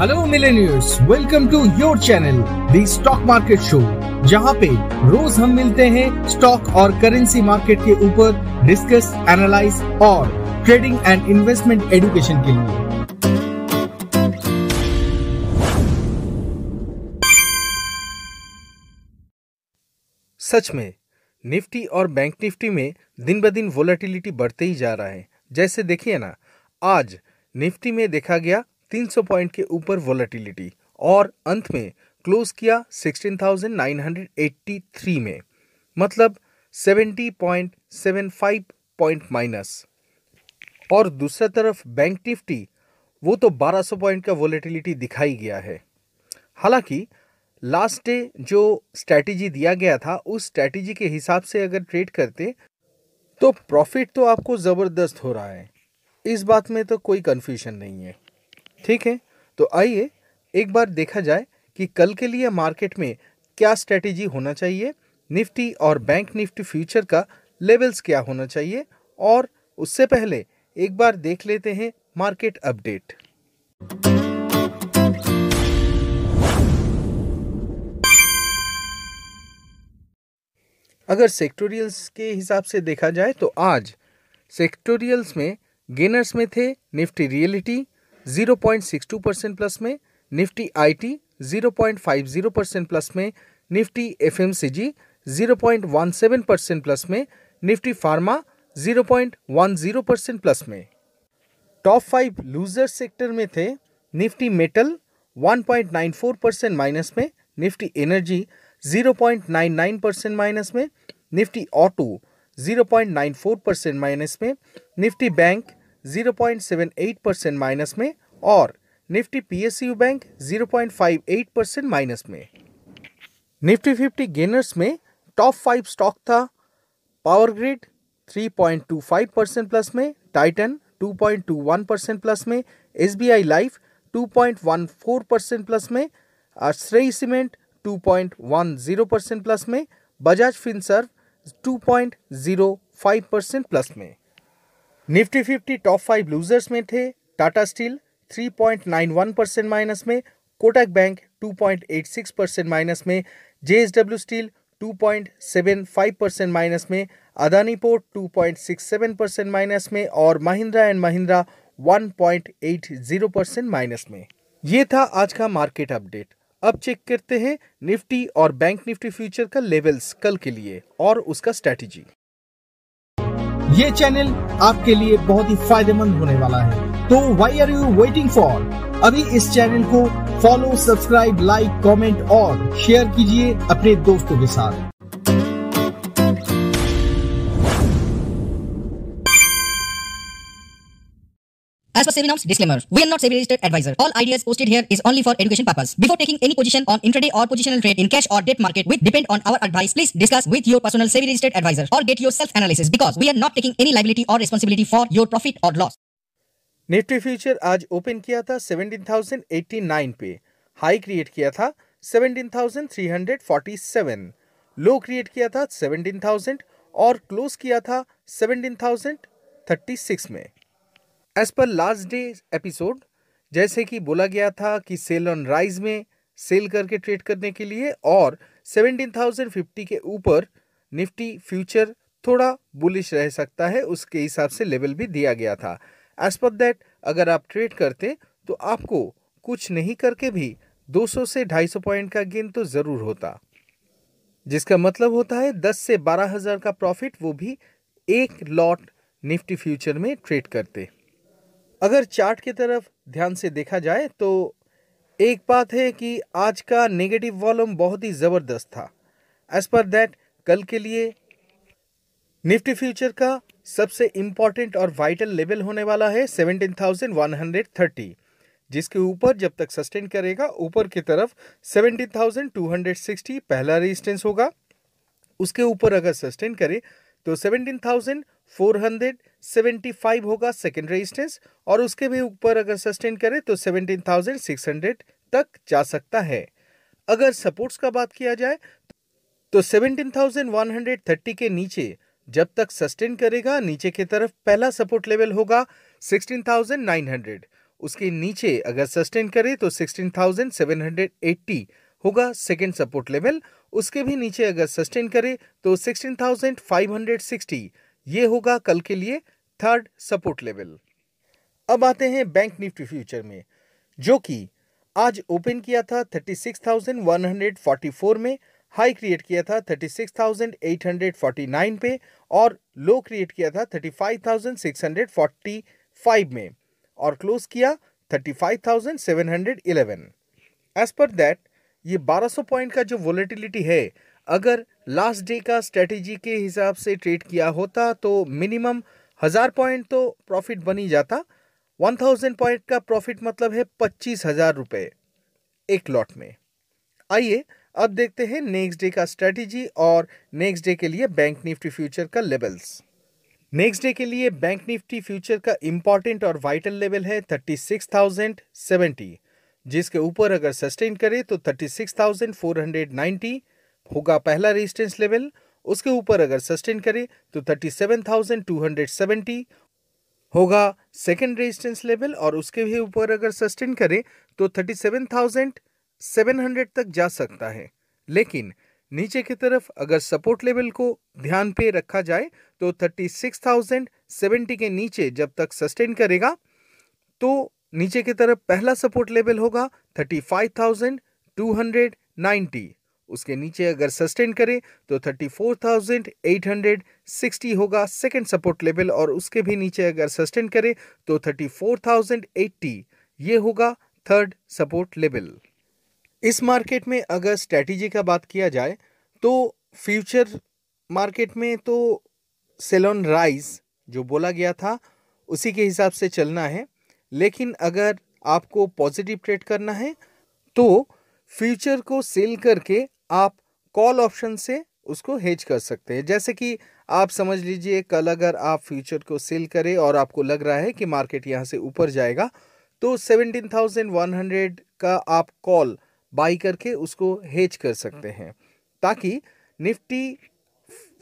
Hello millionaires welcome to your channel the stock market show जहाँ पे रोज हम मिलते हैं स्टॉक और करेंसी मार्केट के ऊपर डिस्कस एनालाइज और ट्रेडिंग एंड इन्वेस्टमेंट एजुकेशन के लिए। सच में, निफ्टी और बैंक निफ्टी में दिन ब दिन वोलेटिलिटी बढ़ते ही जा रहा है। जैसे देखिए ना, आज निफ्टी में देखा गया 300 पॉइंट के ऊपर वोलेटिलिटी और अंत में क्लोज किया 16,983 में। मतलब 70.75 पॉइंट माइनस। और दूसरा तरफ़ बैंक निफ्टी वो तो 1200 पॉइंट का वॉलेटिलिटी दिखाई गया है। हालाँकि लास्ट डे जो स्ट्रैटेजी दिया गया था उस स्ट्रैटेजी के हिसाब से अगर ट्रेड करते तो प्रॉफिट तो आपको ज़बरदस्त हो रहा है। इस बात में तो कोई कन्फ्यूज़न नहीं है। ठीक है? तो आइए एक बार देखा जाए कि कल के लिए मार्केट में क्या स्ट्रेटेजी होना चाहिए, निफ्टी और बैंक निफ्टी फ्यूचर का लेवल्स क्या होना चाहिए, और उससे पहले एक बार देख लेते हैं मार्केट अपडेट अगर सेक्टोरियल्स के हिसाब से देखा जाए तो आज सेक्टोरियल्स में गेनर्स में थे निफ्टी रियलिटी 0.62 परसेंट प्लस में निफ्टी आईटी 0.50 परसेंट प्लस में निफ्टी एफएमसीजी 0.17 परसेंट प्लस में निफ्टी फार्मा 0.10 परसेंट प्लस में। टॉप फाइव लूजर सेक्टर में थे निफ्टी मेटल 1.94 परसेंट माइनस में निफ्टी एनर्जी 0.99 परसेंट माइनस में निफ्टी ऑटो 0.94 परसेंट माइनस में Nifty bank 0.78 percent minus में और Nifty PSU bank 0.58 percent minus में। निफ्टी फिफ्टी गेनर्स में टॉप फाइव स्टॉक था पावर ग्रिड 3.25 परसेंट प्लस में Titan 2.21 percent plus में S B I life 2.14 percent plus में Shree cement 2.10 percent plus में Bajaj Finserv 2.05 percent plus में। Nifty fifty top five losers में थे, टाटा स्टील 3.91 परसेंट माइनस में, कोटक बैंक 2.86 परसेंट माइनस में, जेएसडब्ल्यू स्टील 2.75 परसेंट माइनस में, अदानी पोर्ट 2.67 परसेंट माइनस में और Mahindra and Mahindra 1.80 percent minus में। ये था आज का मार्केट अपडेट। अब चेक करते हैं निफ्टी और बैंक निफ्टी फ्यूचर का लेवल्स कल के लिए और उसका स्ट्रेटेजी। ये चैनल आपके लिए बहुत ही फ़ायदेमंद होने वाला है। तो why are you waiting for अभी इस चैनल को फॉलो सब्सक्राइब लाइक कमेंट और शेयर कीजिए अपने दोस्तों के साथ। As per SEBI norms, disclaimer, we are not SEBI registered advisor. All ideas posted here is only for education purpose. Before taking any position on intraday or positional trade in cash or debt market which depend on our advice, please discuss with your personal SEBI registered advisor or get your self analysis because we are not taking any liability or responsibility for your profit or loss. Nifty future आज open किया था 17,089 पे high create किया था 17,347 लो create किया था 17,000 और close किया था 17,036 में as per last day episode जैसे कि बोला गया था कि सेल ऑन राइज में सेल करके ट्रेड करने के लिए और 17,050 के ऊपर निफ्टी फ्यूचर थोड़ा बुलिश रह सकता है उसके हिसाब से लेवल भी दिया गया था। एज पर दैट अगर आप ट्रेड करते तो आपको कुछ नहीं करके भी 200 से 250 पॉइंट का गेन तो ज़रूर होता। जिसका मतलब होता है 10 से बारह हज़ार का प्रॉफिट वो भी एक लॉट निफ्टी फ्यूचर में ट्रेड करते। अगर चार्ट की तरफ़ ध्यान से देखा जाए तो एक बात है कि आज का नेगेटिव वॉल्यूम बहुत ही ज़बरदस्त था। एज पर दैट कल के लिए निफ्टी फ्यूचर का सबसे इंपॉर्टेंट और वाइटल लेवल होने वाला है 17,130 जिसके ऊपर जब तक सस्टेन करेगा ऊपर की तरफ़ 17,260 पहला रेजिस्टेंस होगा। उसके ऊपर अगर सस्टेन करे तो 17,475 होगा सेकेंड रेजिस्टेंस और उसके भी ऊपर अगर सस्टेन करे तो 17,600 तक जा सकता है। अगर सपोर्ट्स का बात किया जाए तो 17,130 के नीचे जब तक सस्टेन करेगा नीचे की तरफ़ पहला सपोर्ट लेवल होगा 16,900 उसके नीचे अगर सस्टेन करे तो 16,780 होगा सेकेंड सपोर्ट लेवल उसके भी नीचे अगर सस्टेन करे तो 16,560 ये होगा कल के लिए थर्ड सपोर्ट लेवल अब आते हैं बैंक निफ्टी फ्यूचर में जो कि आज ओपन किया था 36,144 में हाई क्रिएट किया था 36,849 पे और लो क्रिएट किया था 35,645 में और क्लोज किया 35,711 एज पर दैट ये 1200 पॉइंट का जो वोलेटिलिटी है अगर लास्ट डे का स्ट्रेटेजी के हिसाब से ट्रेड किया होता तो मिनिमम हज़ार पॉइंट तो प्रॉफिट बनी जाता। 1000 पॉइंट का प्रॉफिट मतलब है पच्चीस हज़ार रुपए एक लॉट में। आइए अब देखते हैं नेक्स्ट डे का स्ट्रेटेजी और नेक्स्ट डे के लिए बैंक निफ्टी फ्यूचर का लेवल्स नेक्स्ट डे के लिए बैंक निफ्टी फ्यूचर का इंपॉर्टेंट और वाइटल लेवल है 36,070 जिसके ऊपर अगर सस्टेन करे तो 36,490 होगा पहला रेजिस्टेंस लेवल उसके ऊपर अगर सस्टेन करे तो 37,270 होगा सेकेंड रेजिस्टेंस लेवल और उसके भी ऊपर अगर सस्टेन करे तो 37,700 तक जा सकता है। लेकिन नीचे की तरफ़ अगर सपोर्ट लेवल को ध्यान पे रखा जाए तो 36,070 के नीचे जब तक सस्टेन करेगा तो नीचे की तरफ़ पहला सपोर्ट लेवल होगा 35,290 उसके नीचे अगर सस्टेन करे तो 34,860 होगा सेकंड सपोर्ट लेवल और उसके भी नीचे अगर सस्टेन करे तो 34,080 ये होगा थर्ड सपोर्ट लेवल इस मार्केट में अगर स्ट्रेटेजी का बात किया जाए तो फ्यूचर मार्केट में तो सेलोन राइज जो बोला गया था उसी के हिसाब से चलना है। लेकिन अगर आपको पॉजिटिव ट्रेड करना है तो फ्यूचर को सेल करके आप कॉल ऑप्शन से उसको हेज कर सकते हैं। जैसे कि आप समझ लीजिए कल अगर आप फ्यूचर को सेल करें और आपको लग रहा है कि मार्केट यहाँ से ऊपर जाएगा तो 17,100 का आप कॉल बाई करके उसको हेज कर सकते हैं। ताकि निफ्टी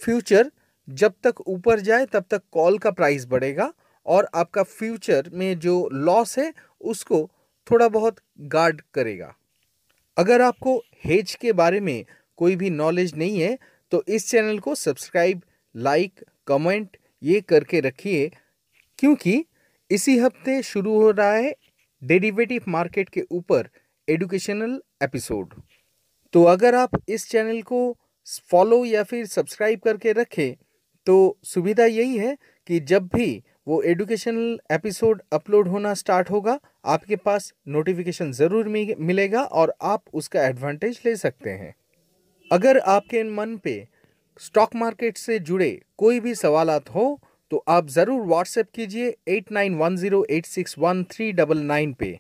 फ्यूचर जब तक ऊपर जाए तब तक कॉल का प्राइस बढ़ेगा और आपका फ्यूचर में जो लॉस है उसको थोड़ा बहुत गार्ड करेगा। अगर आपको हेज के बारे में कोई भी नॉलेज नहीं है तो इस चैनल को सब्सक्राइब लाइक कमेंट ये करके रखिए, क्योंकि इसी हफ़्ते शुरू हो रहा है डेरिवेटिव मार्केट के ऊपर एडुकेशनल एपिसोड तो अगर आप इस चैनल को फॉलो या फिर सब्सक्राइब करके रखें तो सुविधा यही है कि जब भी वो एडुकेशनल एपिसोड अपलोड होना स्टार्ट होगा, आपके पास नोटिफिकेशन ज़रूर मिलेगा और आप उसका एडवांटेज ले सकते हैं। अगर आपके मन पे स्टॉक मार्केट से जुड़े कोई भी सवालात हो तो आप ज़रूर व्हाट्सएप कीजिए eight nine one zero eight six one three double nine पे।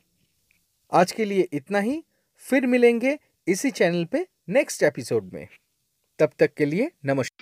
आज के लिए इतना ही, फिर मिलेंगे इसी चैनल पे नेक्स्ट एपिसोड में। तब तक के लिए नमस्कार।